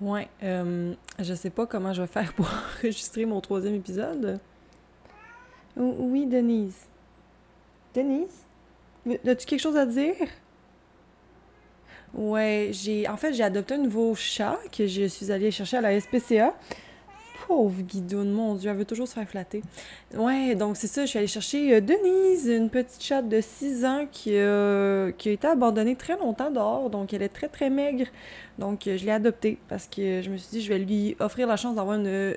Ouais, euh, je sais pas comment je vais faire pour enregistrer mon troisième épisode. Oui, Denise. Denise? As-tu quelque chose à dire? Ouais, j'ai. En fait, j'ai adopté un nouveau chat que je suis allée chercher à la SPCA. Pauvre Guidoune, mon Dieu, elle veut toujours se faire flatter. Ouais, donc c'est ça, je suis allée chercher euh, Denise, une petite chatte de 6 ans qui, qui a été abandonnée très longtemps dehors, donc elle est très très maigre. Donc euh, je l'ai adoptée parce que je me suis dit, je vais lui offrir la chance d'avoir une,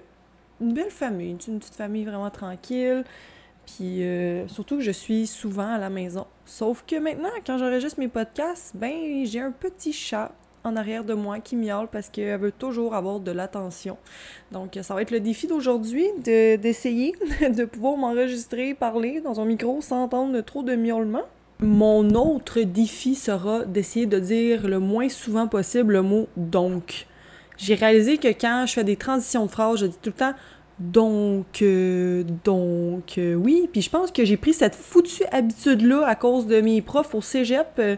belle famille, une, petite famille vraiment tranquille. Puis euh, surtout que je suis souvent à la maison. Sauf que maintenant, quand j'enregistre mes podcasts, ben j'ai un petit chat en arrière de moi qui miaule parce qu'elle veut toujours avoir de l'attention. Donc, ça va être le défi d'aujourd'hui d'essayer de, pouvoir m'enregistrer, parler dans un micro sans entendre trop de miaulements. Mon autre défi sera d'essayer de dire le moins souvent possible le mot donc. J'ai réalisé que quand je fais des transitions de phrases, je dis tout le temps donc, euh, donc, euh, oui. Puis je pense que j'ai pris cette foutue habitude-là à cause de mes profs au cégep. Euh,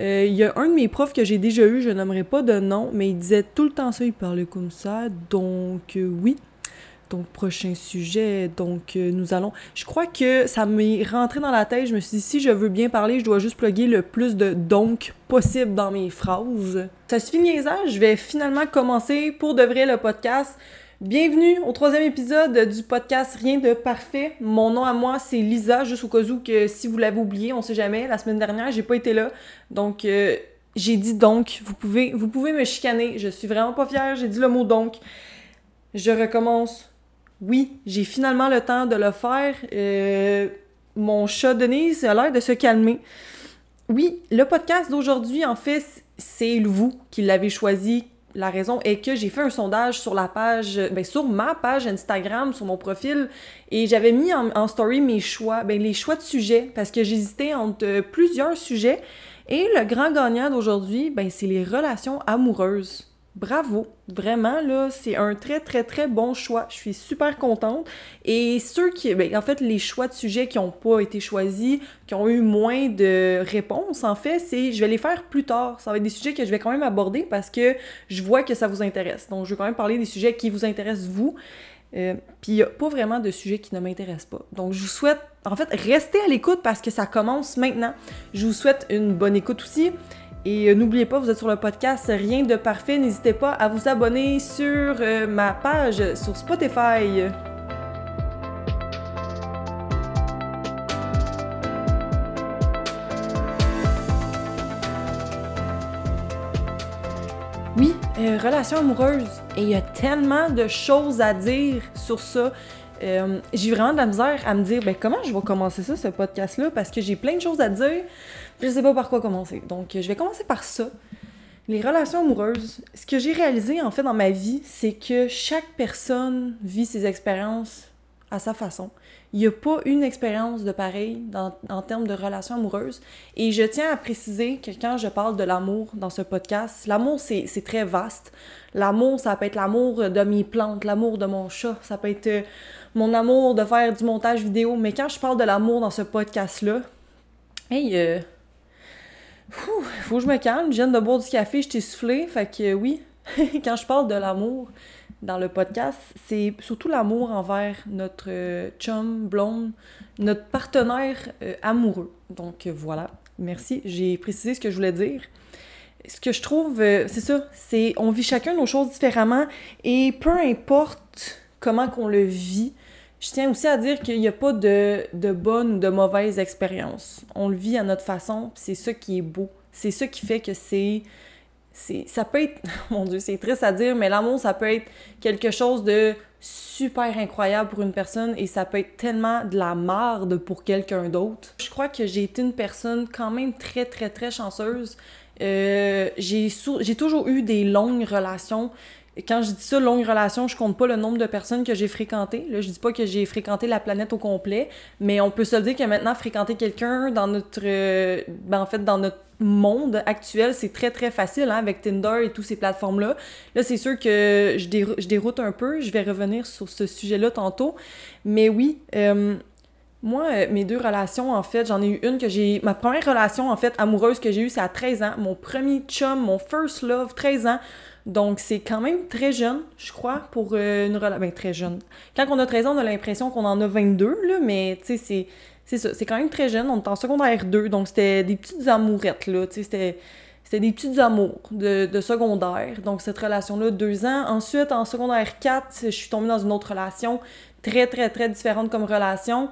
euh, y a un de mes profs que j'ai déjà eu, je n'aimerais pas de nom, mais il disait tout le temps ça, il parlait comme ça. Donc, euh, oui. Donc, prochain sujet. Donc, euh, nous allons. Je crois que ça m'est rentré dans la tête. Je me suis dit, si je veux bien parler, je dois juste plugger le plus de donc possible dans mes phrases. Ça suffit niaisage. Je vais finalement commencer pour de vrai le podcast. Bienvenue au troisième épisode du podcast Rien de parfait. Mon nom à moi, c'est Lisa, juste au cas où que si vous l'avez oublié, on sait jamais. La semaine dernière, j'ai pas été là. Donc, euh, j'ai dit donc. Vous pouvez, vous pouvez me chicaner. Je suis vraiment pas fière. J'ai dit le mot donc. Je recommence. Oui, j'ai finalement le temps de le faire. Euh, mon chat Denise a l'air de se calmer. Oui, le podcast d'aujourd'hui, en fait, c'est vous qui l'avez choisi, la raison est que j'ai fait un sondage sur la page, ben sur ma page Instagram, sur mon profil, et j'avais mis en, story mes choix, ben les choix de sujets, parce que j'hésitais entre plusieurs sujets. Et le grand gagnant d'aujourd'hui, ben c'est les relations amoureuses bravo. Vraiment, là, c'est un très, très, très bon choix. Je suis super contente. Et ceux qui, ben, en fait, les choix de sujets qui n'ont pas été choisis, qui ont eu moins de réponses, en fait, c'est, je vais les faire plus tard. Ça va être des sujets que je vais quand même aborder parce que je vois que ça vous intéresse. Donc, je vais quand même parler des sujets qui vous intéressent, vous. Euh, puis il n'y a pas vraiment de sujets qui ne m'intéressent pas. Donc je vous souhaite, en fait, restez à l'écoute parce que ça commence maintenant. Je vous souhaite une bonne écoute aussi. Et euh, n'oubliez pas, vous êtes sur le podcast Rien de parfait. N'hésitez pas à vous abonner sur euh, ma page sur Spotify. Oui, euh, relation amoureuse. Et il y a tellement de choses à dire sur ça. j'ai vraiment de la misère à me dire ben, comment je vais commencer ça, ce podcast-là, parce que j'ai plein de choses à dire. Je sais pas par quoi commencer. Donc, je vais commencer par ça. Les relations amoureuses. Ce que j'ai réalisé, en fait, dans ma vie, c'est que chaque personne vit ses expériences à sa façon. Il n'y a pas une expérience de pareil en termes de relations amoureuses. Et je tiens à préciser que quand je parle de l'amour dans ce podcast, l'amour, c'est très vaste. L'amour, ça peut être l'amour de mes plantes, l'amour de mon chat, ça peut être euh, mon amour de faire du montage vidéo. Mais quand je parle de l'amour dans ce podcast-là, hey, euh, faut que je me calme. Je viens de boire du café, je t'ai soufflé. Fait que oui, quand je parle de l'amour dans le podcast, c'est surtout l'amour envers notre euh, chum, blonde, notre partenaire euh, amoureux. Donc euh, voilà, merci. J'ai précisé ce que je voulais dire. Ce que je trouve, c'est ça, c'est on vit chacun nos choses différemment et peu importe comment qu'on le vit, je tiens aussi à dire qu'il n'y a pas de, de bonne ou de mauvaise expérience. On le vit à notre façon, c'est ça qui est beau. C'est ça qui fait que c'est. Ça peut être. Mon Dieu, c'est triste à dire, mais l'amour, ça peut être quelque chose de super incroyable pour une personne et ça peut être tellement de la marde pour quelqu'un d'autre. Je crois que j'ai été une personne quand même très, très, très chanceuse. Euh, j'ai toujours eu des longues relations quand je dis ça, longue relation, je compte pas le nombre de personnes que j'ai fréquentées. Là, je dis pas que j'ai fréquenté la planète au complet, mais on peut se dire que maintenant, fréquenter quelqu'un dans notre... Euh, ben, en fait, dans notre monde actuel, c'est très, très facile, hein, avec Tinder et toutes ces plateformes-là. Là, c'est sûr que je, déroute un peu. Je vais revenir sur ce sujet-là tantôt. Mais oui, euh, Moi, euh, mes deux relations, en fait, j'en ai eu une que j'ai. Ma première relation, en fait, amoureuse que j'ai eue, c'est à 13 ans. Mon premier chum, mon first love, 13 ans. Donc, c'est quand même très jeune, je crois, pour euh, une relation. Ben, très jeune. Quand on a 13 ans, on a l'impression qu'on en a 22, là, mais tu sais, c'est. C'est ça, c'est quand même très jeune. On est en secondaire 2, donc c'était des petites amourettes, là. Tu sais, c'était. C'était des petites amours de, de, secondaire. Donc, cette relation-là, deux ans. Ensuite, en secondaire 4, je suis tombée dans une autre relation, très, très, très différente comme relation.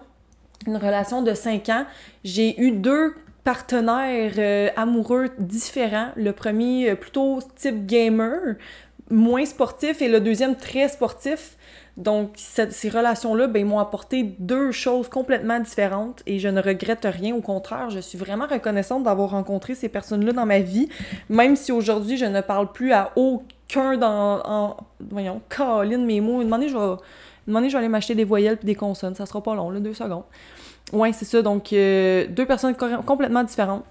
Une relation de cinq ans. J'ai eu deux partenaires euh, amoureux différents. Le premier, euh, plutôt type gamer, moins sportif, et le deuxième, très sportif. Donc, ces relations-là, ben, m'ont apporté deux choses complètement différentes et je ne regrette rien. Au contraire, je suis vraiment reconnaissante d'avoir rencontré ces personnes-là dans ma vie, même si aujourd'hui, je ne parle plus à aucun dans... En, voyons, Caroline, mes mots. Une année, je vais, année, je vais aller m'acheter des voyelles puis des consonnes. Ça sera pas long, là, deux secondes. Ouais, c'est ça. Donc, euh, deux personnes complètement différentes.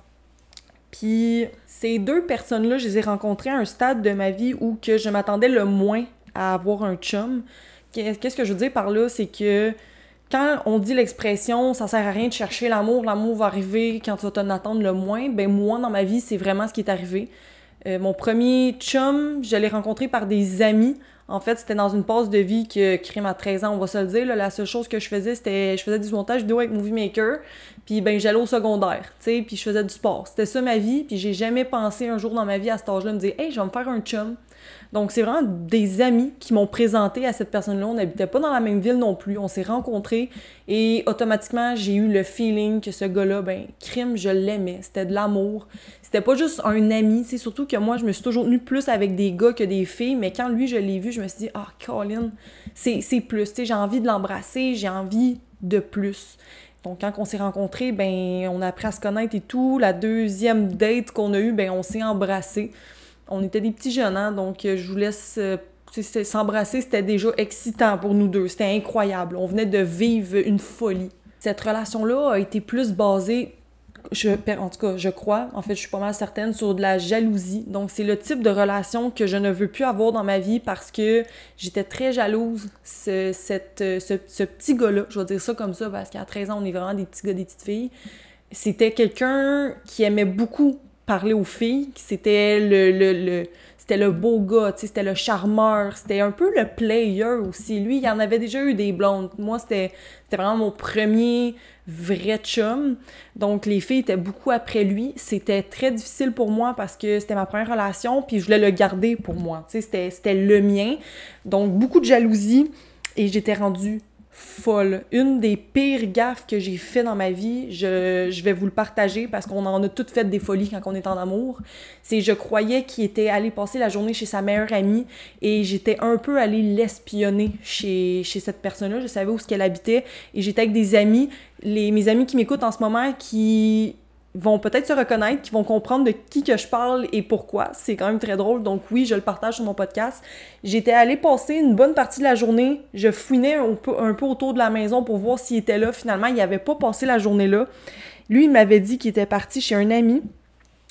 Puis, ces deux personnes-là, je les ai rencontrées à un stade de ma vie où que je m'attendais le moins à avoir un chum. Qu'est-ce que je veux dire par là? C'est que quand on dit l'expression ça sert à rien de chercher l'amour, l'amour va arriver quand tu vas t'en attendre le moins, ben moi, dans ma vie, c'est vraiment ce qui est arrivé. Euh, mon premier chum, je l'ai rencontré par des amis. En fait, c'était dans une pause de vie que crime à 13 ans, on va se le dire. la seule chose que je faisais, c'était je faisais du montage vidéo avec Movie Maker, puis ben j'allais au secondaire, tu sais, puis je faisais du sport. C'était ça ma vie, puis j'ai jamais pensé un jour dans ma vie à cet âge-là me dire "Hey, je vais me faire un chum." Donc c'est vraiment des amis qui m'ont présenté à cette personne-là. On n'habitait pas dans la même ville non plus. On s'est rencontrés et automatiquement, j'ai eu le feeling que ce gars-là, ben crime, je l'aimais. C'était de l'amour. C'était pas juste un ami, c'est surtout que moi, je me suis toujours tenue plus avec des gars que des filles, mais quand lui, je l'ai vu, je me suis dit, ah, Colin, c'est plus, tu sais, j'ai envie de l'embrasser, j'ai envie de plus. Donc, quand on s'est rencontrés, ben, on a appris à se connaître et tout. La deuxième date qu'on a eue, ben, on s'est embrassés. On était des petits jeunes, hein, donc je vous laisse euh, s'embrasser, c'était déjà excitant pour nous deux. C'était incroyable. On venait de vivre une folie. Cette relation-là a été plus basée je, en tout cas, je crois, en fait, je suis pas mal certaine, sur de la jalousie. Donc, c'est le type de relation que je ne veux plus avoir dans ma vie parce que j'étais très jalouse. Ce, cette, ce, petit gars-là, je vais dire ça comme ça parce qu'à 13 ans, on est vraiment des petits gars, des petites filles. C'était quelqu'un qui aimait beaucoup parler aux filles, c'était le, le, le c'était le beau gars, c'était le charmeur, c'était un peu le player aussi. Lui, il en avait déjà eu des blondes. Moi, c'était vraiment mon premier vrai chum. Donc, les filles étaient beaucoup après lui. C'était très difficile pour moi parce que c'était ma première relation, puis je voulais le garder pour moi. C'était le mien. Donc, beaucoup de jalousie. Et j'étais rendue folle. Une des pires gaffes que j'ai fait dans ma vie, je, je, vais vous le partager parce qu'on en a toutes fait des folies quand on est en amour. C'est je croyais qu'il était allé passer la journée chez sa meilleure amie et j'étais un peu allée l'espionner chez, chez cette personne-là. Je savais où ce qu'elle habitait et j'étais avec des amis, les, mes amis qui m'écoutent en ce moment qui vont peut-être se reconnaître, qui vont comprendre de qui que je parle et pourquoi. C'est quand même très drôle. Donc oui, je le partage sur mon podcast. J'étais allée passer une bonne partie de la journée. Je fouinais un peu, autour de la maison pour voir s'il était là. Finalement, il n'avait pas passé la journée là. Lui, il m'avait dit qu'il était parti chez un ami.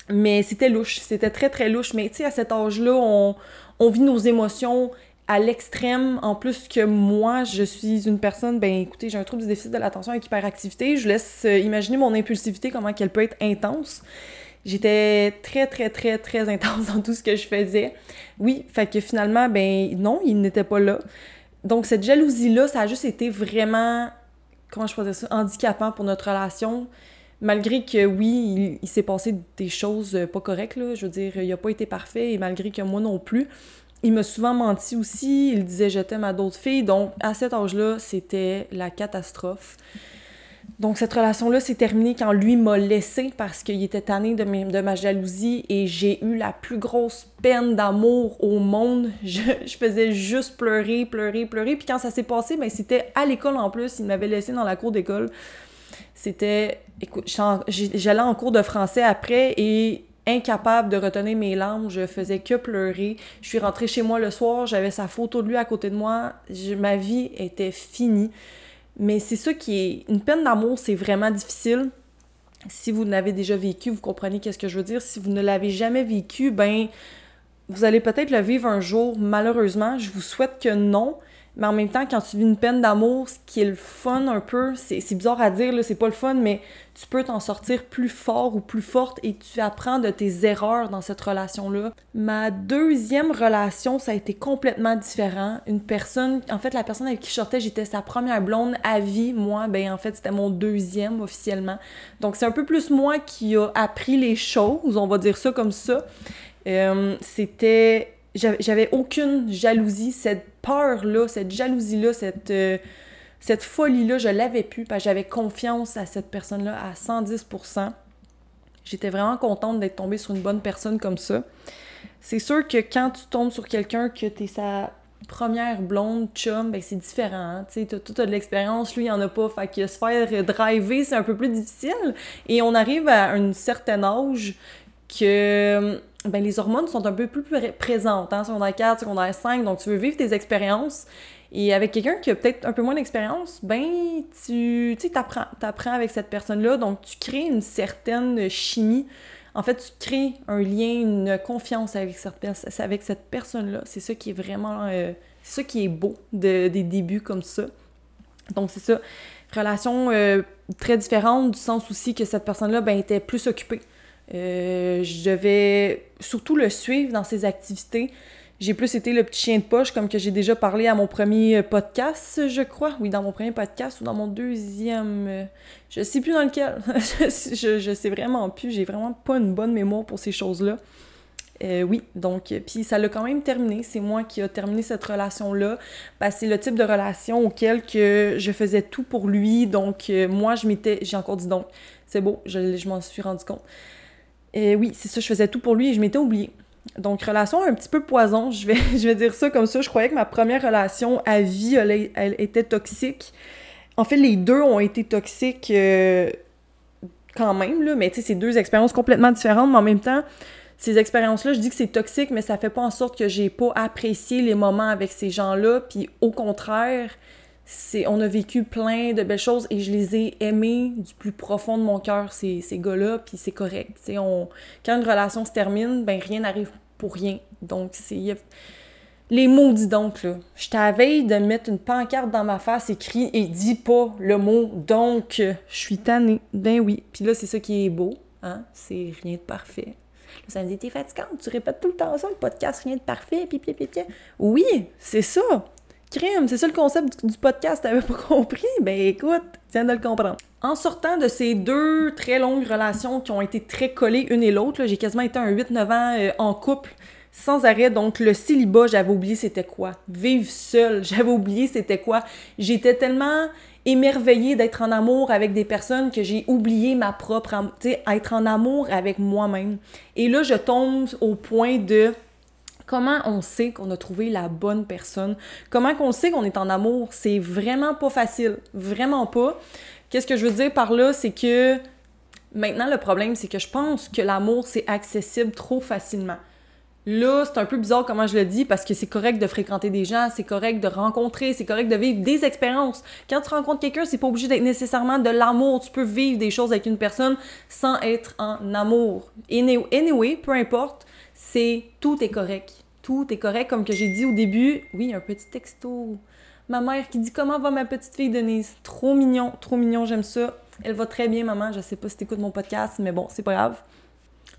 Mais c'était louche. C'était très, très louche. Mais tu sais, à cet âge-là, on, on vit nos émotions à l'extrême, en plus que moi, je suis une personne, ben écoutez, j'ai un trouble du déficit de l'attention avec hyperactivité. Je laisse euh, imaginer mon impulsivité, comment qu'elle peut être intense. J'étais très, très, très, très intense dans tout ce que je faisais. Oui, fait que finalement, ben non, il n'était pas là. Donc cette jalousie-là, ça a juste été vraiment, comment je pourrais dire ça, handicapant pour notre relation. Malgré que oui, il, s'est passé des choses pas correctes, là. Je veux dire, il n'a pas été parfait et malgré que moi non plus. Il m'a souvent menti aussi, il disait je t'aime à d'autres filles, donc à cet âge-là, c'était la catastrophe. Donc cette relation-là s'est terminée quand lui m'a laissé parce qu'il était tanné de, ma jalousie et j'ai eu la plus grosse peine d'amour au monde. Je, faisais juste pleurer, pleurer, pleurer. Puis quand ça s'est passé, ben c'était à l'école en plus. Il m'avait laissé dans la cour d'école. C'était... Écoute, j'allais en cours de français après et incapable de retenir mes larmes, je faisais que pleurer. Je suis rentrée chez moi le soir, j'avais sa photo de lui à côté de moi, ma vie était finie. Mais c'est ça qui est une peine d'amour, c'est vraiment difficile. Si vous l'avez déjà vécu, vous comprenez qu'est-ce que je veux dire. Si vous ne l'avez jamais vécu, ben vous allez peut-être le vivre un jour. Malheureusement, je vous souhaite que non. Mais en même temps, quand tu vis une peine d'amour, ce qui est le fun un peu, c'est bizarre à dire, c'est pas le fun, mais tu peux t'en sortir plus fort ou plus forte et tu apprends de tes erreurs dans cette relation-là. Ma deuxième relation, ça a été complètement différent. Une personne, en fait, la personne avec qui je sortais, j'étais sa première blonde à vie. Moi, ben en fait, c'était mon deuxième officiellement. Donc, c'est un peu plus moi qui a appris les choses, on va dire ça comme ça. Euh, c'était j'avais aucune jalousie, cette peur-là, cette jalousie-là, cette, euh, cette folie-là, je l'avais plus parce que j'avais confiance à cette personne-là à 110%. J'étais vraiment contente d'être tombée sur une bonne personne comme ça. C'est sûr que quand tu tombes sur quelqu'un que t'es sa première blonde chum, ben c'est différent. Hein. Tu sais, as de l'expérience, lui, il en a pas. Fait que se faire driver, c'est un peu plus difficile. Et on arrive à un certain âge que ben, les hormones sont un peu plus présentes, hein, secondaire 4, secondaire 5, donc tu veux vivre tes expériences. Et avec quelqu'un qui a peut-être un peu moins d'expérience, ben, tu t'apprends, t'apprends avec cette personne-là, donc tu crées une certaine chimie. En fait, tu crées un lien, une confiance avec cette, personne-là. C'est ça qui est vraiment... Euh, c'est ça qui est beau de, des débuts comme ça. Donc, c'est ça. Relation euh, très différente du sens aussi que cette personne-là, ben, était plus occupée. Euh, je devais surtout le suivre dans ses activités. J'ai plus été le petit chien de poche, comme que j'ai déjà parlé à mon premier podcast, je crois. Oui, dans mon premier podcast ou dans mon deuxième. Je sais plus dans lequel. je, je sais vraiment plus. J'ai vraiment pas une bonne mémoire pour ces choses-là. Euh, oui, donc, puis ça l'a quand même terminé. C'est moi qui a terminé cette relation-là. Ben, c'est le type de relation auquel que je faisais tout pour lui. Donc, euh, moi, je m'étais. J'ai encore dit donc. C'est beau, je, je m'en suis rendu compte. Et oui, c'est ça, je faisais tout pour lui et je m'étais oubliée. Donc, relation un petit peu poison, je vais, dire ça comme ça. Je croyais que ma première relation à vie, elle, était toxique. En fait, les deux ont été toxiques euh, quand même, là, mais tu sais, c'est deux expériences complètement différentes, mais en même temps, ces expériences-là, je dis que c'est toxique, mais ça fait pas en sorte que j'ai pas apprécié les moments avec ces gens-là, puis au contraire, on a vécu plein de belles choses et je les ai aimés du plus profond de mon cœur, ces, ces gars-là, puis c'est correct. On, quand une relation se termine, ben rien n'arrive pour rien. Donc, c'est... Les maudits donc, là. Je t'avais de mettre une pancarte dans ma face écrit et dis pas le mot donc. Je suis tannée. Ben oui. Puis là, c'est ça qui est beau. Hein? C'est rien de parfait. Là, ça me dit, t'es fatigante, tu répètes tout le temps ça, le podcast, rien de parfait, puis, puis, Oui, c'est ça c'est ça le concept du, podcast, t'avais pas compris? Ben écoute, tiens de le comprendre. En sortant de ces deux très longues relations qui ont été très collées une et l'autre, j'ai quasiment été un 8-9 ans euh, en couple sans arrêt. Donc, le célibat, j'avais oublié c'était quoi. Vivre seul, j'avais oublié c'était quoi. J'étais tellement émerveillée d'être en amour avec des personnes que j'ai oublié ma propre, tu sais, être en amour avec moi-même. Et là, je tombe au point de Comment on sait qu'on a trouvé la bonne personne? Comment on sait qu'on est en amour? C'est vraiment pas facile. Vraiment pas. Qu'est-ce que je veux dire par là? C'est que maintenant, le problème, c'est que je pense que l'amour, c'est accessible trop facilement. Là, c'est un peu bizarre comment je le dis parce que c'est correct de fréquenter des gens, c'est correct de rencontrer, c'est correct de vivre des expériences. Quand tu rencontres quelqu'un, c'est pas obligé d'être nécessairement de l'amour. Tu peux vivre des choses avec une personne sans être en amour. Anyway, peu importe, c'est tout est correct. Tout est correct. Comme que j'ai dit au début, oui, un petit texto. Ma mère qui dit comment va ma petite fille Denise? Trop mignon, trop mignon, j'aime ça. Elle va très bien, maman. Je sais pas si t'écoutes mon podcast, mais bon, c'est pas grave.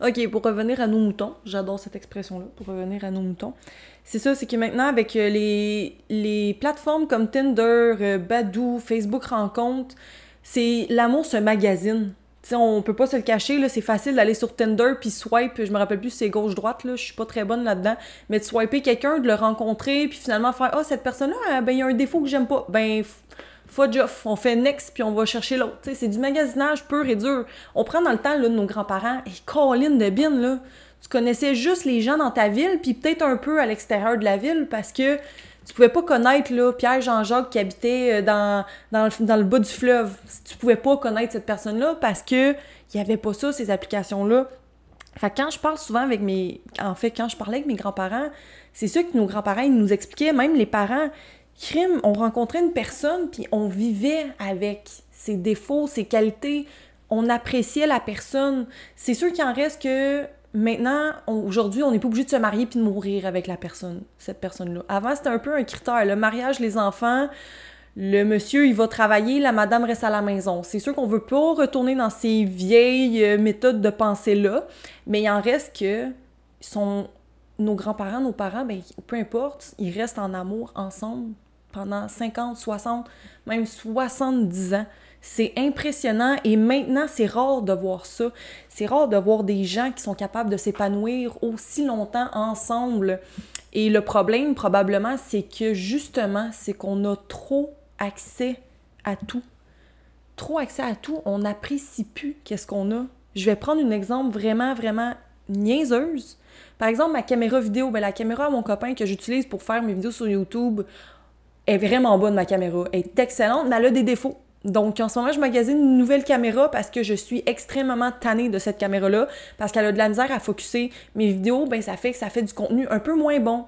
OK, pour revenir à nos moutons, j'adore cette expression-là, pour revenir à nos moutons. C'est ça, c'est que maintenant, avec euh, les, les plateformes comme Tinder, euh, Badoo, Facebook Rencontre, c'est l'amour se magazine on peut pas se le cacher, là, c'est facile d'aller sur Tinder puis swipe, je me rappelle plus si c'est gauche-droite, là, je suis pas très bonne là-dedans, mais de swiper quelqu'un, de le rencontrer, puis finalement faire « Ah, cette personne-là, ben, il y a un défaut que j'aime pas. » Ben, fudge off, on fait next, puis on va chercher l'autre. C'est du magasinage pur et dur. On prend dans le temps, là, de nos grands-parents, et Colin de Bin, là, tu connaissais juste les gens dans ta ville, puis peut-être un peu à l'extérieur de la ville, parce que tu pouvais pas connaître là, Pierre Jean-Jacques qui habitait euh, dans, le, dans bas du fleuve. Tu pouvais pas connaître cette personne-là parce que il avait pas ça, ces applications-là. Fait quand je parle souvent avec mes. En fait, quand je parlais avec mes grands-parents, c'est ça que nos grands-parents ils nous expliquaient, même les parents. Crime, on rencontrait une personne, puis on vivait avec ses défauts, ses qualités, on appréciait la personne. C'est sûr qu'il en reste que maintenant, aujourd'hui, on n'est pas obligé de se marier puis de mourir avec la personne, cette personne-là. Avant, c'était un peu un critère. Le mariage, les enfants, le monsieur, il va travailler, la madame reste à la maison. C'est sûr qu'on veut pas retourner dans ces vieilles euh, méthodes de pensée-là, mais il en reste que sont nos grands-parents, nos parents, ben, peu importe, ils restent en amour ensemble pendant 50, 60, même 70 ans. C'est impressionnant et maintenant, c'est rare de voir ça. C'est rare de voir des gens qui sont capables de s'épanouir aussi longtemps ensemble. Et le problème, probablement, c'est que justement, c'est qu'on a trop accès à tout. Trop accès à tout, on n'apprécie plus qu'est-ce qu'on a. Je vais prendre un exemple vraiment, vraiment niaiseuse. Par exemple, ma caméra vidéo, ben, la caméra à mon copain que j'utilise pour faire mes vidéos sur YouTube est vraiment bonne, ma caméra. Elle est excellente, mais elle a des défauts. Donc, en ce moment, je magasine une nouvelle caméra parce que je suis extrêmement tannée de cette caméra-là, parce qu'elle a de la misère à focuser. Mes vidéos, ben, ça fait que ça fait du contenu un peu moins bon.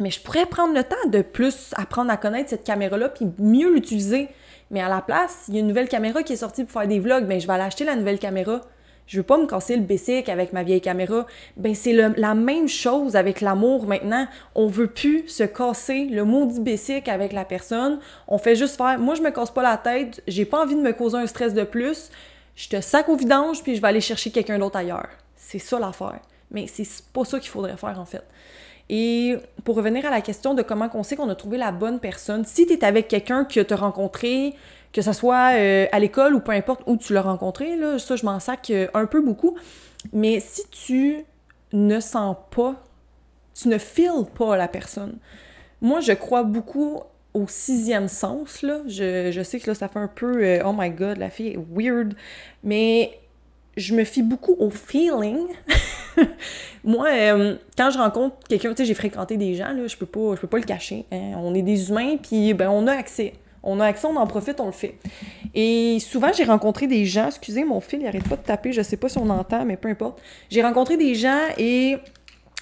Mais je pourrais prendre le temps de plus apprendre à connaître cette caméra-là puis mieux l'utiliser. Mais à la place, il y a une nouvelle caméra qui est sortie pour faire des vlogs, ben, je vais aller acheter la nouvelle caméra je veux pas me casser le basic avec ma vieille caméra. Ben c'est la même chose avec l'amour maintenant. On veut plus se casser le maudit basic avec la personne. On fait juste faire moi je me casse pas la tête, j'ai pas envie de me causer un stress de plus. Je te sac au vidange puis je vais aller chercher quelqu'un d'autre ailleurs. C'est ça l'affaire. Mais c'est pas ça qu'il faudrait faire en fait. Et pour revenir à la question de comment on sait qu'on a trouvé la bonne personne, si tu avec quelqu'un que tu as rencontré que ce soit euh, à l'école ou peu importe où tu l'as rencontré, là, ça, je m'en sac euh, un peu beaucoup. Mais si tu ne sens pas, tu ne feels pas la personne. Moi, je crois beaucoup au sixième sens, là. Je, sais que là, ça fait un peu euh, Oh my god, la fille est weird. Mais je me fie beaucoup au feeling. Moi, quand je rencontre quelqu'un, tu sais, j'ai fréquenté des gens, là, je peux pas, je peux pas le cacher. Hein. On est des humains, puis ben, on a accès on a accès, on en profite, on le fait. Et souvent, j'ai rencontré des gens, excusez, mon fil, il arrête pas de taper, je sais pas si on entend, mais peu importe. J'ai rencontré des gens et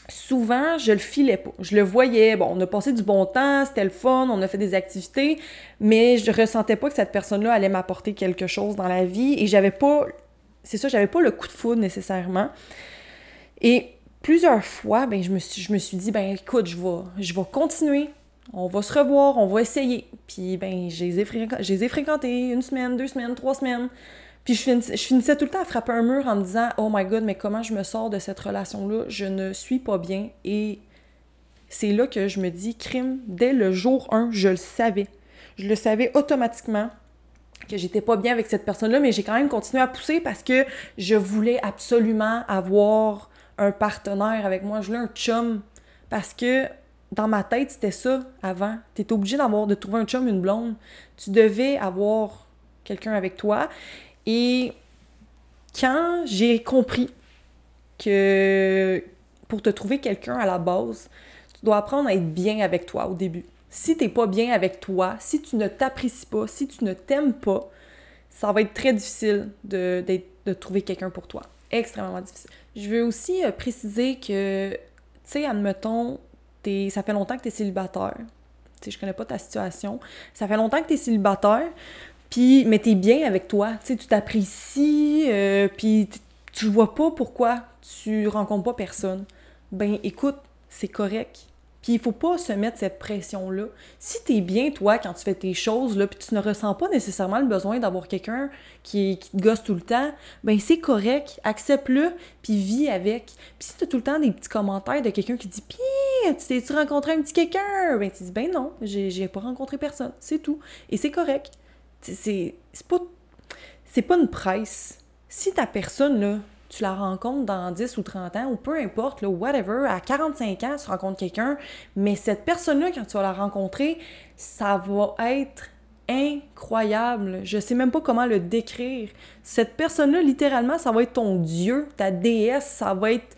souvent, je le filais pas. Je le voyais, bon, on a passé du bon temps, c'était le fun, on a fait des activités, mais je ressentais pas que cette personne-là allait m'apporter quelque chose dans la vie et j'avais pas, c'est ça, j'avais pas le coup de foudre nécessairement. Et plusieurs fois, ben, je me suis, je me suis dit, ben écoute, je vais, je vais continuer on va se revoir, on va essayer. Puis, ben, je les, ai fréquentés une semaine, deux semaines, trois semaines. Puis, je finissais, tout le temps à frapper un mur en me disant Oh my god, mais comment je me sors de cette relation-là? Je ne suis pas bien. Et c'est là que je me dis Crime, dès le jour 1, je le savais. Je le savais automatiquement que j'étais pas bien avec cette personne-là, mais j'ai quand même continué à pousser parce que je voulais absolument avoir un partenaire avec moi. Je voulais un chum. Parce que dans ma tête, c'était ça avant. Tu étais obligé d'avoir, de trouver un chum, une blonde. Tu devais avoir quelqu'un avec toi. Et quand j'ai compris que pour te trouver quelqu'un à la base, tu dois apprendre à être bien avec toi au début. Si tu n'es pas bien avec toi, si tu ne t'apprécies pas, si tu ne t'aimes pas, ça va être très difficile de, de trouver quelqu'un pour toi. Extrêmement difficile. Je veux aussi euh, préciser que, tu sais, admettons, ça fait longtemps que tu es célibataire. Tu sais, je connais pas ta situation. Ça fait longtemps que tu es célibataire, puis, mais tu es bien avec toi. Tu sais, tu t'apprécies, euh, puis tu vois pas pourquoi tu rencontres pas personne. Ben, écoute, c'est correct. Puis il faut pas se mettre cette pression-là. Si tu es bien, toi, quand tu fais tes choses, là, puis tu ne ressens pas nécessairement le besoin d'avoir quelqu'un qui, te gosse tout le temps, ben c'est correct, accepte-le, puis vis avec. Puis si tu as tout le temps des petits commentaires de quelqu'un qui dit « Pis, tu t'es-tu rencontré un petit quelqu'un? » Ben tu dis « Ben non, j'ai pas rencontré personne, c'est tout. » Et c'est correct. C'est pas... C'est pas une presse. Si ta personne, là, tu la rencontres dans 10 ou 30 ans, ou peu importe, là, whatever, à 45 ans, tu rencontres quelqu'un, mais cette personne-là, quand tu vas la rencontrer, ça va être incroyable. Je sais même pas comment le décrire. Cette personne-là, littéralement, ça va être ton Dieu, ta déesse, ça va être...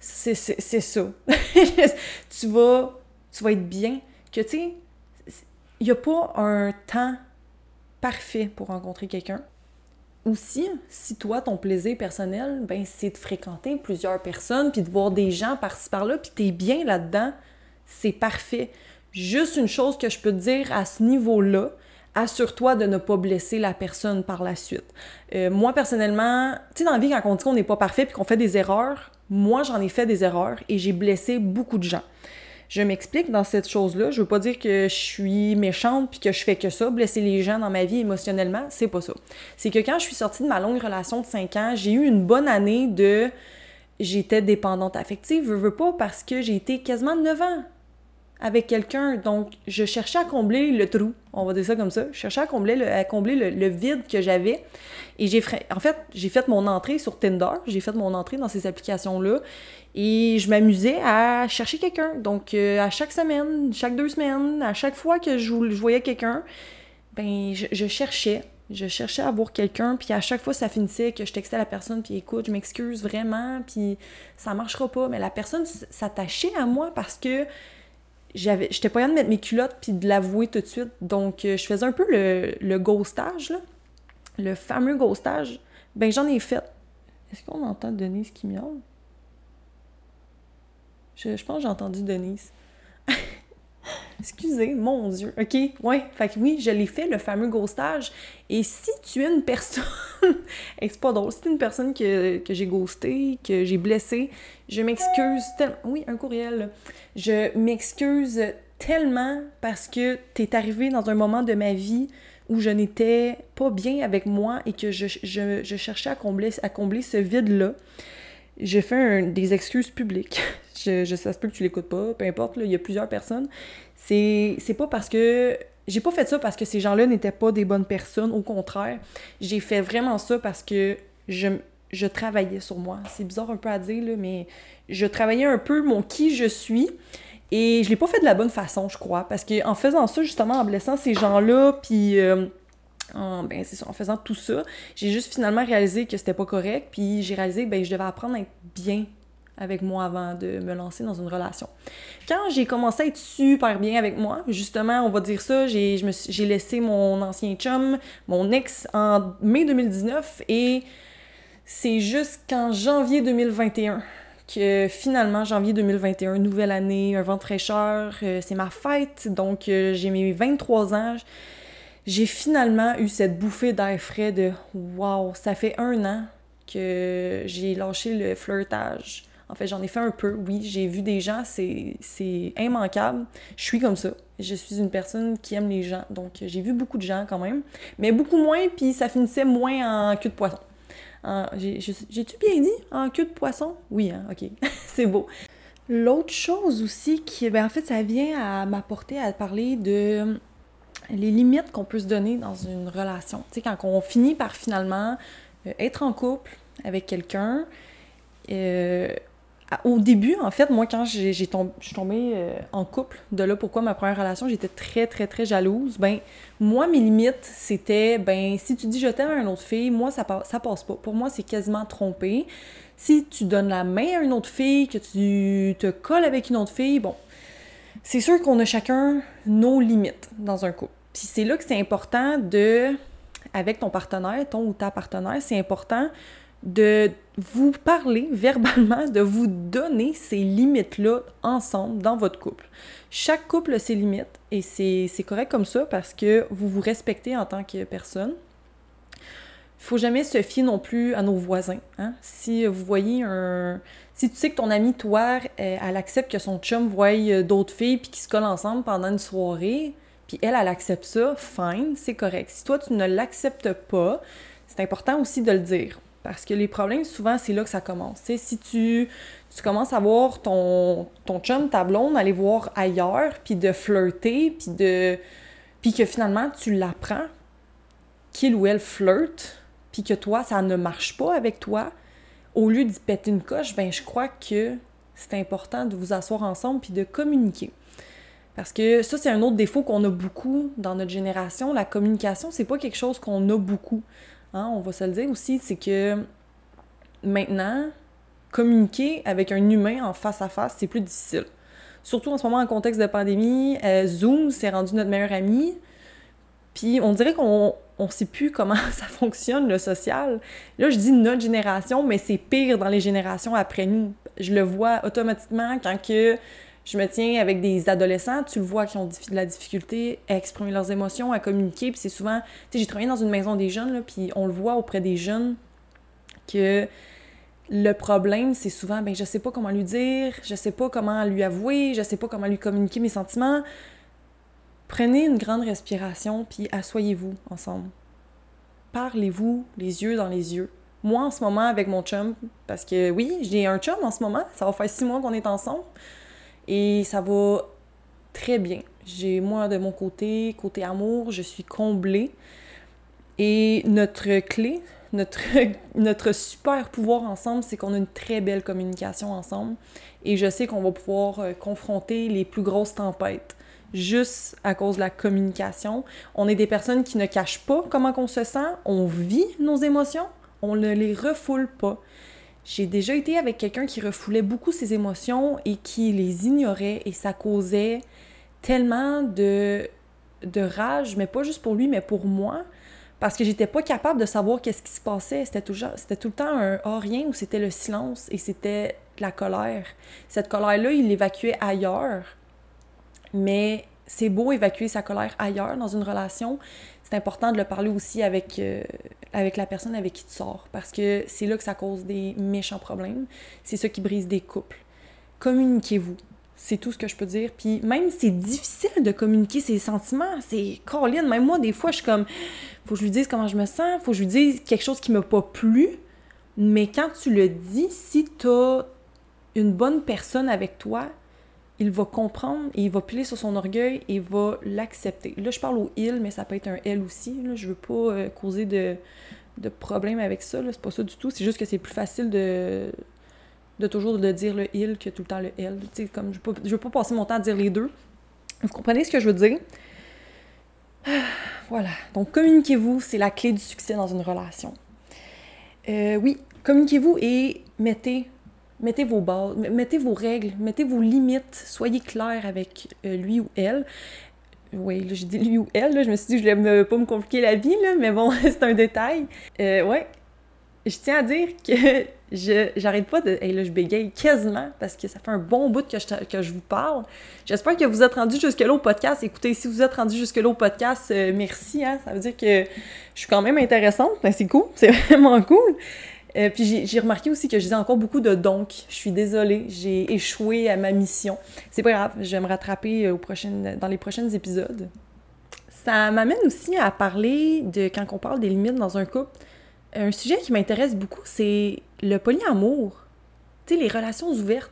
C'est ça. tu, vas, tu vas être bien. Que, tu sais, il n'y a pas un temps parfait pour rencontrer quelqu'un aussi, si toi, ton plaisir personnel, ben, c'est de fréquenter plusieurs personnes, puis de voir des gens par-ci par-là, puis t'es bien là-dedans, c'est parfait. Juste une chose que je peux te dire à ce niveau-là, assure-toi de ne pas blesser la personne par la suite. Euh, moi, personnellement, tu sais, dans la vie, quand on dit qu'on n'est pas parfait puis qu'on fait des erreurs, moi, j'en ai fait des erreurs et j'ai blessé beaucoup de gens. Je m'explique dans cette chose-là. Je veux pas dire que je suis méchante puis que je fais que ça, blesser les gens dans ma vie émotionnellement, c'est pas ça. C'est que quand je suis sortie de ma longue relation de 5 ans, j'ai eu une bonne année de j'étais dépendante affective, je veux pas parce que j'ai été quasiment 9 ans avec quelqu'un. Donc, je cherchais à combler le trou, on va dire ça comme ça. Je cherchais à combler le, à combler le, vide que j'avais. Et j'ai en fait, j'ai fait mon entrée sur Tinder, j'ai fait mon entrée dans ces applications-là. Et je m'amusais à chercher quelqu'un. Donc, euh, à chaque semaine, chaque deux semaines, à chaque fois que je, voyais quelqu'un, ben, je, cherchais. Je cherchais à voir quelqu'un, puis à chaque fois, ça finissait que je textais à la personne, puis écoute, je m'excuse vraiment, puis ça marchera pas. Mais la personne s'attachait à moi parce que j'avais j'étais pas de mettre mes culottes puis de l'avouer tout de suite. Donc, euh, je faisais un peu le, le ghostage, là. Le fameux ghostage. Ben, j'en ai fait. Est-ce qu'on entend Denise qui miaule? Je, je pense que j'ai entendu Denise. Excusez, mon Dieu. OK, ouais. Fait oui, je l'ai fait, le fameux ghostage. Et si tu es une personne. c'est pas drôle. Si tu es une personne que, j'ai ghosté, que j'ai blessé, je m'excuse tellement. Oui, un courriel. Je m'excuse tellement parce que tu es arrivé dans un moment de ma vie où je n'étais pas bien avec moi et que je, cherchais à combler, à combler ce vide-là. J'ai fait des excuses publiques. Je, je, ça se que tu l'écoutes pas, peu importe, il y a plusieurs personnes. C'est, pas parce que. J'ai pas fait ça parce que ces gens-là n'étaient pas des bonnes personnes, au contraire. J'ai fait vraiment ça parce que je, je travaillais sur moi. C'est bizarre un peu à dire, là, mais je travaillais un peu mon qui je suis. Et je l'ai pas fait de la bonne façon, je crois. Parce qu'en faisant ça, justement, en blessant ces gens-là, puis. Euh, en, ben, c'est en faisant tout ça, j'ai juste finalement réalisé que c'était pas correct, puis j'ai réalisé ben je devais apprendre à être bien avec moi avant de me lancer dans une relation. Quand j'ai commencé à être super bien avec moi, justement, on va dire ça, j'ai, j'ai laissé mon ancien chum, mon ex, en mai 2019 et c'est jusqu'en janvier 2021 que finalement, janvier 2021, nouvelle année, un vent de fraîcheur, euh, c'est ma fête, donc euh, j'ai mes 23 ans. J'ai finalement eu cette bouffée d'air frais de wow, ça fait un an que j'ai lâché le flirtage en fait, j'en ai fait un peu, oui. J'ai vu des gens, c'est immanquable. Je suis comme ça. Je suis une personne qui aime les gens. Donc, j'ai vu beaucoup de gens quand même. Mais beaucoup moins, puis ça finissait moins en queue de poisson. J'ai-tu bien dit? En queue de poisson? Oui, hein, ok. c'est beau. L'autre chose aussi qui, ben en fait, ça vient à m'apporter à parler de les limites qu'on peut se donner dans une relation. Tu sais, quand on finit par finalement euh, être en couple avec quelqu'un, euh, au début, en fait, moi, quand j'ai je suis tombée euh, en couple, de là pourquoi ma première relation, j'étais très, très, très jalouse, ben, moi, mes limites, c'était, ben, si tu dis je t'aime à une autre fille, moi, ça, ça passe pas. Pour moi, c'est quasiment trompé. Si tu donnes la main à une autre fille, que tu te colles avec une autre fille, bon, c'est sûr qu'on a chacun nos limites dans un couple. Puis c'est là que c'est important de, avec ton partenaire, ton ou ta partenaire, c'est important de vous parler verbalement, de vous donner ces limites-là ensemble dans votre couple. Chaque couple a ses limites et c'est correct comme ça parce que vous vous respectez en tant que personne. Il faut jamais se fier non plus à nos voisins. Hein. Si vous voyez un... Si tu sais que ton ami, toi, elle accepte que son chum voie euh, d'autres filles puis qu'ils se collent ensemble pendant une soirée, puis elle, elle accepte ça, fine, c'est correct. Si toi, tu ne l'acceptes pas, c'est important aussi de le dire. Parce que les problèmes, souvent, c'est là que ça commence. si tu, tu commences à voir ton, ton chum, ta blonde, aller voir ailleurs, puis de flirter, puis de... Puis que finalement, tu l'apprends qu'il ou elle flirte, puis que toi, ça ne marche pas avec toi, au lieu d'y péter une coche, ben je crois que c'est important de vous asseoir ensemble puis de communiquer. Parce que ça, c'est un autre défaut qu'on a beaucoup dans notre génération. La communication, c'est pas quelque chose qu'on a beaucoup. Hein, on va se le dire aussi, c'est que maintenant, communiquer avec un humain en face à face, c'est plus difficile. Surtout en ce moment, en contexte de pandémie, euh, Zoom s'est rendu notre meilleur ami. Puis on dirait qu'on on sait plus comment ça fonctionne, le social. Là, je dis notre génération, mais c'est pire dans les générations après nous. Je le vois automatiquement quand que Je me tiens avec des adolescents, tu le vois, qui ont de la difficulté à exprimer leurs émotions, à communiquer. Puis c'est souvent. Tu sais, j'ai travaillé dans une maison des jeunes, là, puis on le voit auprès des jeunes que le problème, c'est souvent, ben, je sais pas comment lui dire, je sais pas comment lui avouer, je sais pas comment lui communiquer mes sentiments. Prenez une grande respiration, puis asseyez-vous ensemble. Parlez-vous les yeux dans les yeux. Moi, en ce moment, avec mon chum, parce que oui, j'ai un chum en ce moment, ça va faire six mois qu'on est ensemble, et ça va très bien. J'ai, moi, de mon côté, côté amour, je suis comblée. Et notre clé, notre, notre super pouvoir ensemble, c'est qu'on a une très belle communication ensemble. Et je sais qu'on va pouvoir euh, confronter les plus grosses tempêtes juste à cause de la communication. On est des personnes qui ne cachent pas comment on se sent, on vit nos émotions, on ne les refoule pas. J'ai déjà été avec quelqu'un qui refoulait beaucoup ses émotions et qui les ignorait et ça causait tellement de, de rage, mais pas juste pour lui, mais pour moi, parce que j'étais pas capable de savoir qu'est-ce qui se passait. C'était tout, c'était tout le temps un oh rien ou c'était le silence et c'était la colère. Cette colère-là, il l'évacuait ailleurs. Mais c'est beau évacuer sa colère ailleurs dans une relation. C'est important de le parler aussi avec, euh, avec la personne avec qui tu sors parce que c'est là que ça cause des méchants problèmes. C'est ça qui brise des couples. Communiquez-vous. C'est tout ce que je peux dire. Puis même c'est difficile de communiquer ses sentiments. C'est Caroline, même moi, des fois, je suis comme faut que je lui dise comment je me sens, faut que je lui dise quelque chose qui m'a pas plu. Mais quand tu le dis, si tu as une bonne personne avec toi, il va comprendre et il va plier sur son orgueil et va l'accepter. Là, je parle au il, mais ça peut être un elle aussi. Je veux pas euh, causer de, de problème avec ça. C'est pas ça du tout. C'est juste que c'est plus facile de, toujours dire le il que tout le temps le elle. comme je veux, pas, veux pas passer mon temps à dire les deux. Vous comprenez ce que je veux dire? Voilà. Donc, communiquez-vous, c'est la clé du succès dans une relation. Euh, oui, communiquez-vous et mettez, mettez vos bases, mettez vos règles, mettez vos limites, soyez clair avec euh, lui ou elle. Oui, j'ai dit lui ou elle, je me suis dit je voulais pas me compliquer la vie, là, mais bon, c'est un détail. Euh, ouais, je tiens à dire que je j'arrête pas de. Et là, je bégaye quasiment parce que ça fait un bon bout que je, que je vous parle. J'espère que vous êtes rendu jusque-là au podcast. Écoutez, si vous êtes rendu jusque-là au podcast, euh, merci. Hein? Ça veut dire que je suis quand même intéressante. Ben, c'est cool. C'est vraiment cool. Euh, puis j'ai remarqué aussi que je disais encore beaucoup de donc. Je suis désolée, j'ai échoué à ma mission. C'est pas grave, je vais me rattraper euh, dans les prochains épisodes. Ça m'amène aussi à parler de quand on parle des limites dans un couple un sujet qui m'intéresse beaucoup, c'est le polyamour. Tu sais, les relations ouvertes.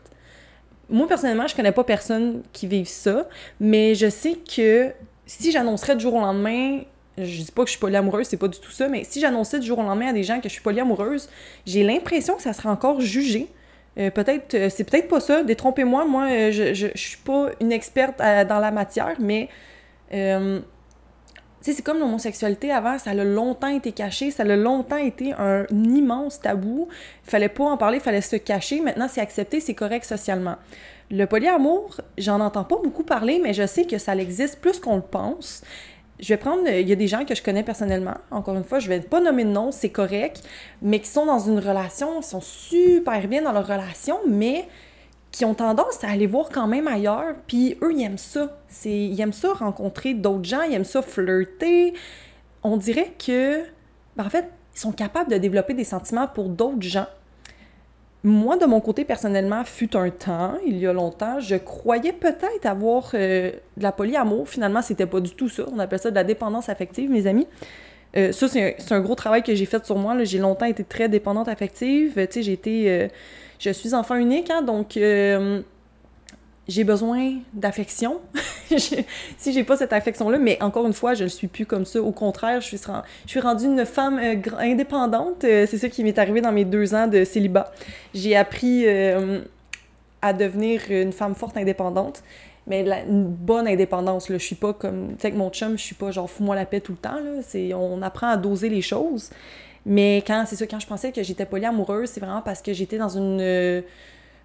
Moi, personnellement, je connais pas personne qui vive ça, mais je sais que si j'annoncerais du jour au lendemain, je dis pas que je suis polyamoureuse, c'est pas du tout ça, mais si j'annonçais du jour au lendemain à des gens que je suis polyamoureuse, j'ai l'impression que ça serait encore jugé. Euh, peut-être, euh, c'est peut-être pas ça, détrompez-moi, moi, euh, je, je, suis pas une experte dans la matière, mais c'est comme l'homosexualité avant, ça a longtemps été caché, ça a longtemps été un immense tabou. Fallait pas en parler, fallait se cacher. Maintenant, c'est accepté, c'est correct socialement. Le polyamour, j'en entends pas beaucoup parler, mais je sais que ça existe plus qu'on le pense. Je vais prendre, il y a des gens que je connais personnellement, encore une fois, je vais pas nommer de nom, c'est correct, mais qui sont dans une relation, sont super bien dans leur relation, mais qui ont tendance à aller voir quand même ailleurs, puis eux, ils aiment ça. C'est, ils aiment ça rencontrer d'autres gens, ils aiment ça flirter. On dirait que, ben, en fait, ils sont capables de développer des sentiments pour d'autres gens. Moi, de mon côté, personnellement, fut un temps, il y a longtemps, je croyais peut-être avoir euh, de la polyamour. Finalement, c'était pas du tout ça. On appelle ça de la dépendance affective, mes amis. Euh, ça, c'est un, gros travail que j'ai fait sur moi. J'ai longtemps été très dépendante affective. Sais, j'ai été... Euh, je suis enfant unique, hein, donc euh, j'ai besoin d'affection. si j'ai pas cette affection-là, mais encore une fois, je ne suis plus comme ça. Au contraire, je suis, rendue une femme euh, indépendante. Euh, c'est ça qui m'est arrivé dans mes deux ans de célibat. J'ai appris à devenir une femme forte indépendante. Mais une bonne indépendance, là. Je suis pas comme... Tu sais, mon chum, je suis pas genre fous-moi la paix tout le temps, là. On apprend à doser les choses. Mais quand c'est ça, quand je pensais que j'étais polyamoureuse, c'est vraiment parce que j'étais dans une.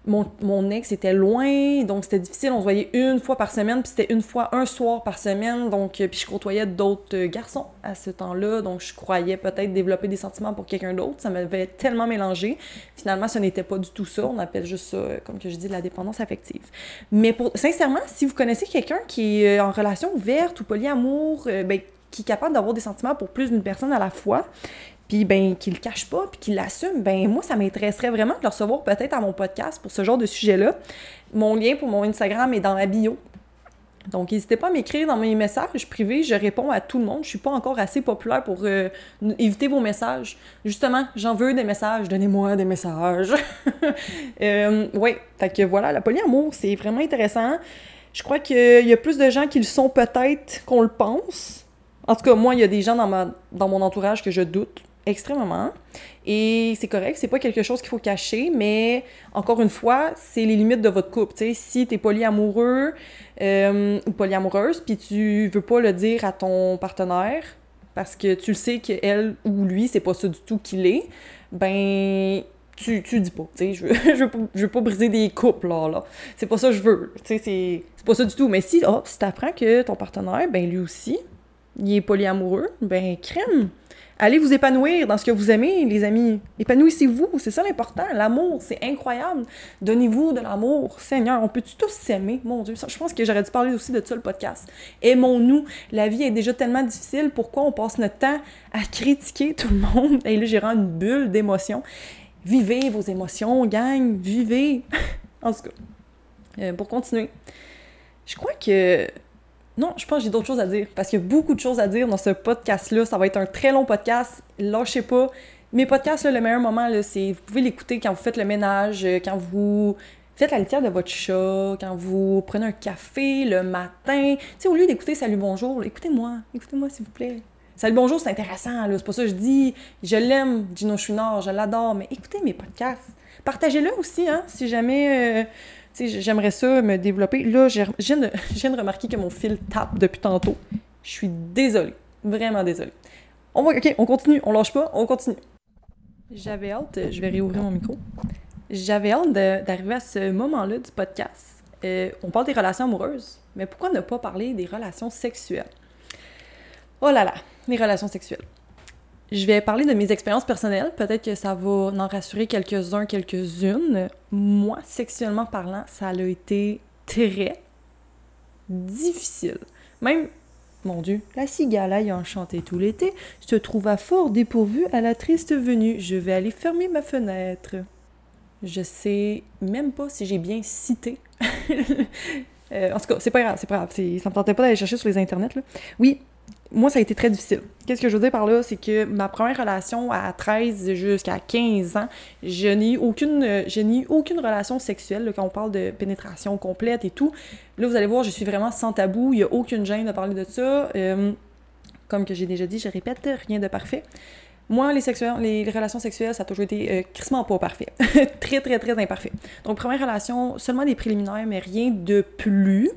Mon, ex était loin, donc c'était difficile. On se voyait une fois par semaine, puis c'était une fois un soir par semaine. Donc, euh, puis je côtoyais d'autres euh, garçons à ce temps-là, donc je croyais peut-être développer des sentiments pour quelqu'un d'autre. Ça m'avait tellement mélangé. Finalement, ce n'était pas du tout ça. On appelle juste euh, comme je dis, de la dépendance affective. Mais pour, sincèrement, si vous connaissez quelqu'un qui est en relation ouverte ou polyamour, ben, qui est capable d'avoir des sentiments pour plus d'une personne à la fois, puis ben qu'il le cache pas, puis qu'il l'assume, ben moi, ça m'intéresserait vraiment de le recevoir peut-être à mon podcast pour ce genre de sujet-là. Mon lien pour mon Instagram est dans la bio. Donc, n'hésitez pas à m'écrire dans mes messages privés. Je réponds à tout le monde. Je suis pas encore assez populaire pour euh, éviter vos messages. Justement, j'en veux des messages. Donnez-moi des messages. euh, oui, fait que voilà, la polyamour, c'est vraiment intéressant. Je crois qu'il y a plus de gens qui le sont peut-être qu'on le pense. En tout cas, moi, il y a des gens dans, ma, dans mon entourage que je doute extrêmement. Et c'est correct, c'est pas quelque chose qu'il faut cacher, mais encore une fois, c'est les limites de votre couple. sais, si t'es polyamoureux euh, ou polyamoureuse, puis tu veux pas le dire à ton partenaire parce que tu le sais qu'elle ou lui, c'est pas ça du tout qu'il est, ben tu, tu dis pas, tu sais, je veux, je, veux pas, je veux pas briser des couples, là, là. C'est pas ça que je veux, c'est, pas ça du tout. Mais si, oh, si t'apprends que ton partenaire, ben lui aussi, il est polyamoureux, ben crème, Allez vous épanouir dans ce que vous aimez, les amis. Épanouissez-vous, c'est ça l'important. L'amour, c'est incroyable. Donnez-vous de l'amour. Seigneur, on peut-tu tous s'aimer? Mon Dieu, je pense que j'aurais dû parler aussi de ça, le podcast. Aimons-nous. La vie est déjà tellement difficile. Pourquoi on passe notre temps à critiquer tout le monde? Et là, j'ai une bulle d'émotions. Vivez vos émotions, gang. Vivez. en tout cas, euh, pour continuer, je crois que non, je pense que j'ai d'autres choses à dire parce qu'il y a beaucoup de choses à dire dans ce podcast-là. Ça va être un très long podcast. Lâchez pas. Mes podcasts, le meilleur moment, c'est vous pouvez l'écouter quand vous faites le ménage, euh, quand vous faites la litière de votre chat, quand vous prenez un café le matin. Tu sais, au lieu d'écouter Salut Bonjour, écoutez-moi. Écoutez-moi, s'il vous plaît. Salut Bonjour, c'est intéressant, là. C'est pas ça que je dis. Je l'aime, Gino Chouinard, je l'adore, mais écoutez mes podcasts. Partagez-le aussi, hein, si jamais. Euh, j'aimerais ça me développer. Là, je viens, de, remarquer que mon fil tape depuis tantôt. Je suis désolée. Vraiment désolée. On va, ok, on continue. On lâche pas, on continue. J'avais hâte, je vais réouvrir mon micro. J'avais hâte d'arriver à ce moment-là du podcast. Euh, on parle des relations amoureuses, mais pourquoi ne pas parler des relations sexuelles? Oh là là, les relations sexuelles. Je vais parler de mes expériences personnelles. Peut-être que ça va en rassurer quelques-uns, quelques-unes. Moi, sexuellement parlant, ça a été très difficile. Même, mon Dieu, la cigale ayant chanté tout l'été se trouva fort dépourvue à la triste venue. Je vais aller fermer ma fenêtre. Je sais même pas si j'ai bien cité. Euh, en tout cas, c'est pas grave, c'est pas grave. Ça me tentait pas d'aller chercher sur les internets. Oui, moi, ça a été très difficile. Qu'est-ce que je veux dire par là? C'est que ma première relation à 13 jusqu'à 15 ans, je n'ai eu aucune, aucune relation sexuelle, quand on parle de pénétration complète et tout. Là, vous allez voir, je suis vraiment sans tabou, il n'y a aucune gêne de parler de ça. Euh, comme que j'ai déjà dit, je répète, rien de parfait. Moi, les, les relations sexuelles, ça a toujours été euh, crissement pas parfait. très, très, très imparfait. Donc, première relation, seulement des préliminaires, mais rien de plus.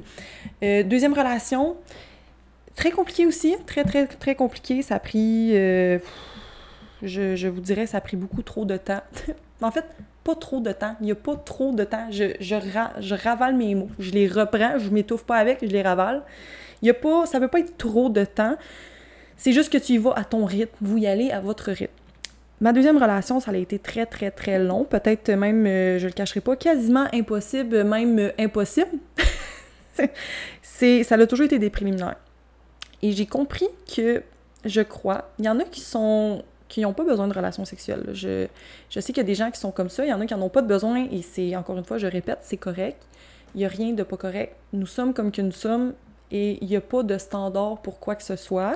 Euh, deuxième relation, Très compliqué aussi, très, très, très compliqué. Ça a pris, euh, je, je, vous dirais, ça a pris beaucoup trop de temps. en fait, pas trop de temps. Il n'y a pas trop de temps. Je, je, je, ravale mes mots. Je les reprends, je m'étouffe pas avec, je les ravale. Il y a pas, ça peut pas être trop de temps. C'est juste que tu y vas à ton rythme. Vous y allez à votre rythme. Ma deuxième relation, ça a été très, très, très long. Peut-être même, euh, je le cacherai pas, quasiment impossible, même impossible. c'est, ça a toujours été des préliminaires. Et j'ai compris que, je crois, il y en a qui sont qui n'ont pas besoin de relations sexuelles. Je, je sais qu'il y a des gens qui sont comme ça, il y en a qui n'en ont pas de besoin, et c'est, encore une fois, je répète, c'est correct. Il n'y a rien de pas correct. Nous sommes comme que nous sommes, et il n'y a pas de standard pour quoi que ce soit.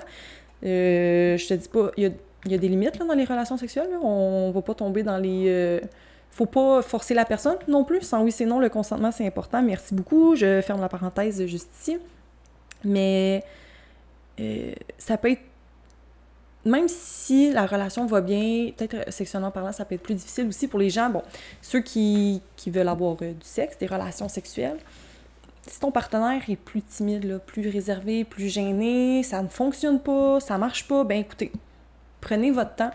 Euh, je te dis pas, il y a, y a des limites là, dans les relations sexuelles. On ne va pas tomber dans les... Euh, faut pas forcer la personne non plus. Sans oui, c'est non, le consentement, c'est important. Merci beaucoup. Je ferme la parenthèse juste ici. Mais euh, ça peut être même si la relation va bien, peut-être sexuellement parlant, ça peut être plus difficile aussi pour les gens. Bon, ceux qui, qui veulent avoir euh, du sexe, des relations sexuelles, si ton partenaire est plus timide, là, plus réservé, plus gêné, ça ne fonctionne pas, ça marche pas, ben écoutez, prenez votre temps,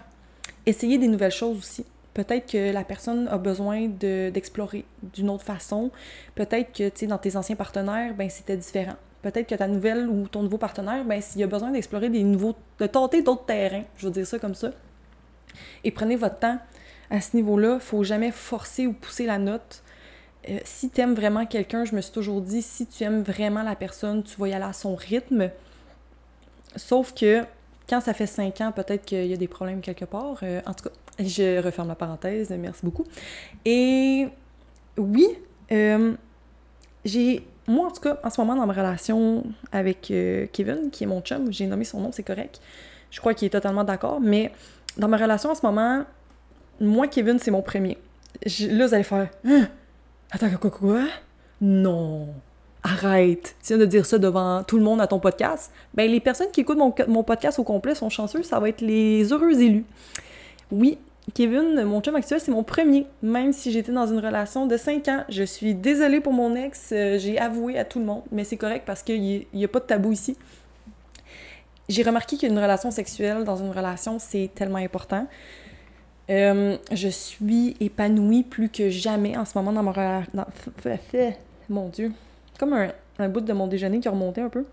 essayez des nouvelles choses aussi. Peut-être que la personne a besoin d'explorer d'une autre façon. Peut-être que, tu sais, dans tes anciens partenaires, ben c'était différent. Peut-être que ta nouvelle ou ton nouveau partenaire, ben s'il a besoin d'explorer des nouveaux... de tenter d'autres terrains, je veux dire ça comme ça. Et prenez votre temps à ce niveau-là. Faut jamais forcer ou pousser la note. Euh, si tu aimes vraiment quelqu'un, je me suis toujours dit, si tu aimes vraiment la personne, tu vas y aller à son rythme. Sauf que quand ça fait cinq ans, peut-être qu'il y a des problèmes quelque part. Euh, en tout cas, je referme la parenthèse, merci beaucoup. Et oui, euh, j'ai. Moi, en tout cas, en ce moment, dans ma relation avec Kevin, qui est mon chum, j'ai nommé son nom, c'est correct. Je crois qu'il est totalement d'accord, mais dans ma relation en ce moment, moi, Kevin, c'est mon premier. là, vous allez faire. Hein? Attends, quoi, quoi? Non. Arrête. Tu viens de dire ça devant tout le monde à ton podcast. Ben, les personnes qui écoutent mon, mon podcast au complet sont chanceuses. Ça va être les heureux élus. Oui, Kevin, mon chum actuel, c'est mon premier. Même si j'étais dans une relation de 5 ans. Je suis désolée pour mon ex. Euh, j'ai avoué à tout le monde. Mais c'est correct parce qu'il n'y a pas de tabou ici. J'ai remarqué qu'une relation sexuelle dans une relation, c'est tellement important. Euh, je suis épanouie plus que jamais en ce moment dans mon... Dans... Mon Dieu. Comme un, un, bout de mon déjeuner qui a remonté un peu.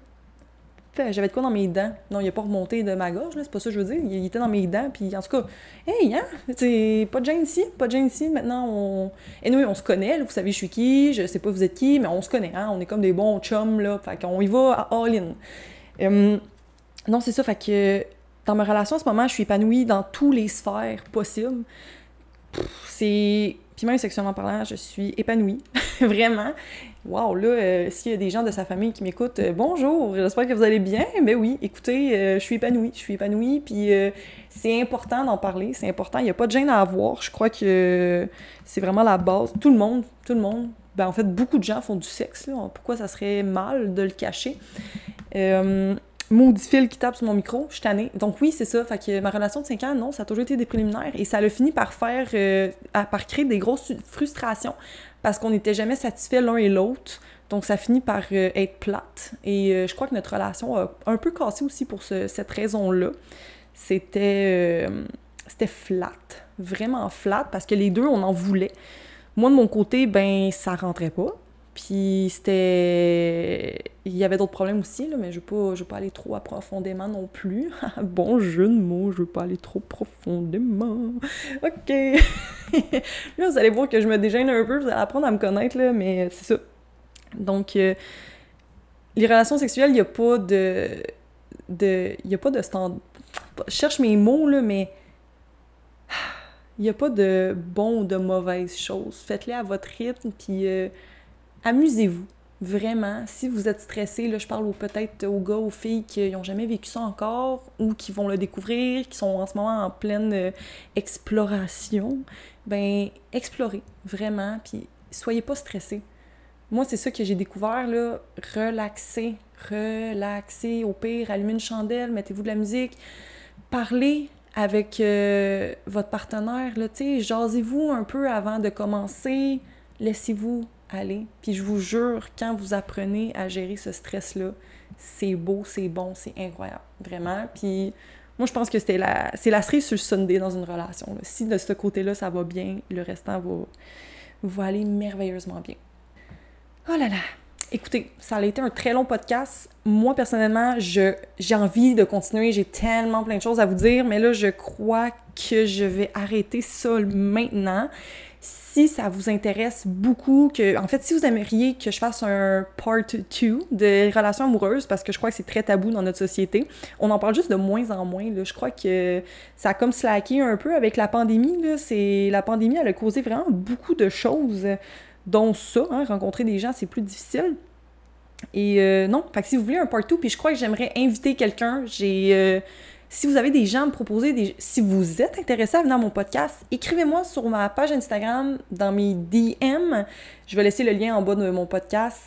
J'avais de quoi dans mes dents. Non, il a pas remonté de ma gorge, c'est pas ça que je veux dire. Il, était dans mes dents, puis en tout cas, hey, hein, c'est pas de gêne ici, pas de gêne ici. Maintenant, on. Et nous, on se connaît, vous savez, je suis qui, je sais pas vous êtes qui, mais on se connaît, hein. On est comme des bons chums, là. Fait qu'on y va à all-in. Euh, non, c'est ça, fait que dans ma relation en ce moment, je suis épanouie dans tous les sphères possibles. C'est. Puis même sexuellement parlant, je suis épanouie. Vraiment. Waouh, là, euh, s'il y a des gens de sa famille qui m'écoutent, euh, bonjour, j'espère que vous allez bien. Ben oui, écoutez, euh, je suis épanouie. Je suis épanouie, puis c'est important d'en parler. C'est important. Il n'y a pas de gêne à avoir. Je crois que c'est vraiment la base. Tout le monde, tout le monde. Ben en fait, beaucoup de gens font du sexe. Là. Pourquoi ça serait mal de le cacher? maudit fil qui tape sur mon micro, je suis tannée. Donc oui, c'est ça. Fait que ma relation de 5 ans, non, ça a toujours été des préliminaires et ça a fini par faire, par créer des grosses frustrations parce qu'on n'était jamais satisfaits l'un et l'autre. Donc ça finit par euh, être plate. Et euh, je crois que notre relation a un peu cassé aussi pour cette raison-là. C'était, c'était flat, vraiment flat parce que les deux, on en voulait. Moi, de mon côté, ben, ça rentrait pas. Puis c'était. Il y avait d'autres problèmes aussi, là, mais je ne veux, pas aller trop profondément non plus. bon jeu de mots, je veux pas aller trop profondément. OK! là, vous allez voir que je me déjeune un peu, vous allez apprendre à me connaître, là, mais c'est ça. Donc, euh, les relations sexuelles, il n'y a pas de. de il n'y a pas de stand. Je cherche mes mots, là, mais. Il n'y a pas de bon ou de mauvaise choses. Faites-les à votre rythme, puis. Euh, amusez-vous. Vraiment, si vous êtes stressé, là, je parle peut-être aux gars, aux filles qui n'ont jamais vécu ça encore ou qui vont le découvrir, qui sont en ce moment en pleine euh, exploration, ben explorez vraiment, puis soyez pas stressés. Moi, c'est ça que j'ai découvert, là, relaxez, relaxez, au pire, allumez une chandelle, mettez-vous de la musique, parlez avec euh, votre partenaire, là, tu sais, jasez-vous un peu avant de commencer, laissez-vous allez. Puis je vous jure, quand vous apprenez à gérer ce stress-là, c'est beau, c'est bon, c'est incroyable. Vraiment. Puis moi, je pense que c'était la, c'est la cerise sur le Sunday dans une relation. Si de ce côté-là, ça va bien, le restant va, va aller merveilleusement bien. Oh là là! Écoutez, ça a été un très long podcast. Moi, personnellement, j'ai envie de continuer. J'ai tellement plein de choses à vous dire, mais là, je crois que je vais arrêter ça maintenant si ça vous intéresse beaucoup, que, en fait, si vous aimeriez que je fasse un part 2 de relations amoureuses, parce que je crois que c'est très tabou dans notre société, on en parle juste de moins en moins. Là. Je crois que ça a comme slacké un peu avec la pandémie. Là. C'est, la pandémie, elle a causé vraiment beaucoup de choses, dont ça, hein, rencontrer des gens, c'est plus difficile. Et euh, non, fait que si vous voulez un part 2, puis je crois que j'aimerais inviter quelqu'un, j'ai... Euh, si vous avez des gens à me proposer, des... si vous êtes intéressé à venir à mon podcast, écrivez-moi sur ma page Instagram, dans mes DM. Je vais laisser le lien en bas de mon podcast.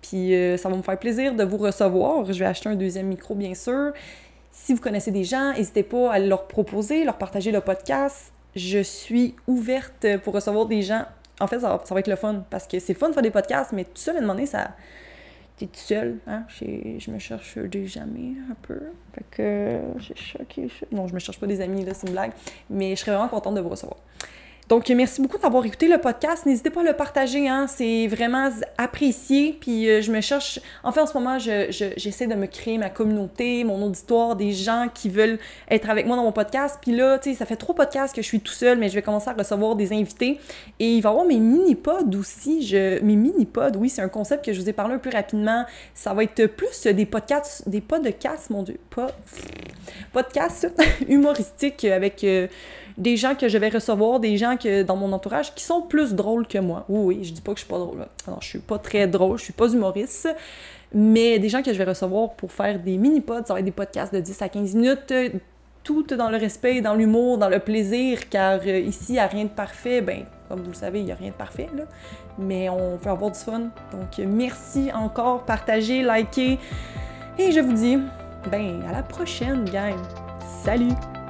Puis euh, ça va me faire plaisir de vous recevoir. Je vais acheter un deuxième micro, bien sûr. Si vous connaissez des gens, n'hésitez pas à leur proposer, leur partager le podcast. Je suis ouverte pour recevoir des gens. En fait, ça va, être le fun parce que c'est fun de faire des podcasts, mais tout ça, à donné, ça, t'es tout seul, hein? Je me cherche des amis un peu. Fait que j'ai choqué. Non, je me cherche pas des amis, là, c'est une blague. Mais je serais vraiment contente de vous recevoir. Donc, merci beaucoup d'avoir écouté le podcast. N'hésitez pas à le partager, hein? c'est vraiment apprécié. Puis, euh, je me cherche. En fait, en ce moment, j'essaie de me créer ma communauté, mon auditoire, des gens qui veulent être avec moi dans mon podcast. Puis là, tu sais, ça fait trois podcasts que je suis tout seul, mais je vais commencer à recevoir des invités. Et il va y avoir mes mini-pods aussi. Mes mini-pods, oui, c'est un concept que je vous ai parlé un peu rapidement. Ça va être plus des podcasts, des podcasts, mon Dieu, pas. Podcasts humoristiques avec. Euh, des gens que je vais recevoir, des gens que dans mon entourage qui sont plus drôles que moi. Oui, oui, je dis pas que je suis pas drôle. Non, je suis pas très drôle, je suis pas humoriste. Mais des gens que je vais recevoir pour faire des mini-pods, ça va être des podcasts de 10 à 15 minutes, tout dans le respect, dans l'humour, dans le plaisir, car euh, ici, il n'y a rien de parfait. Ben, comme vous le savez, il n'y a rien de parfait, là. Mais on veut avoir du fun. Donc, merci encore, partagez, likez. Et je vous dis, ben, à la prochaine, gang. Salut!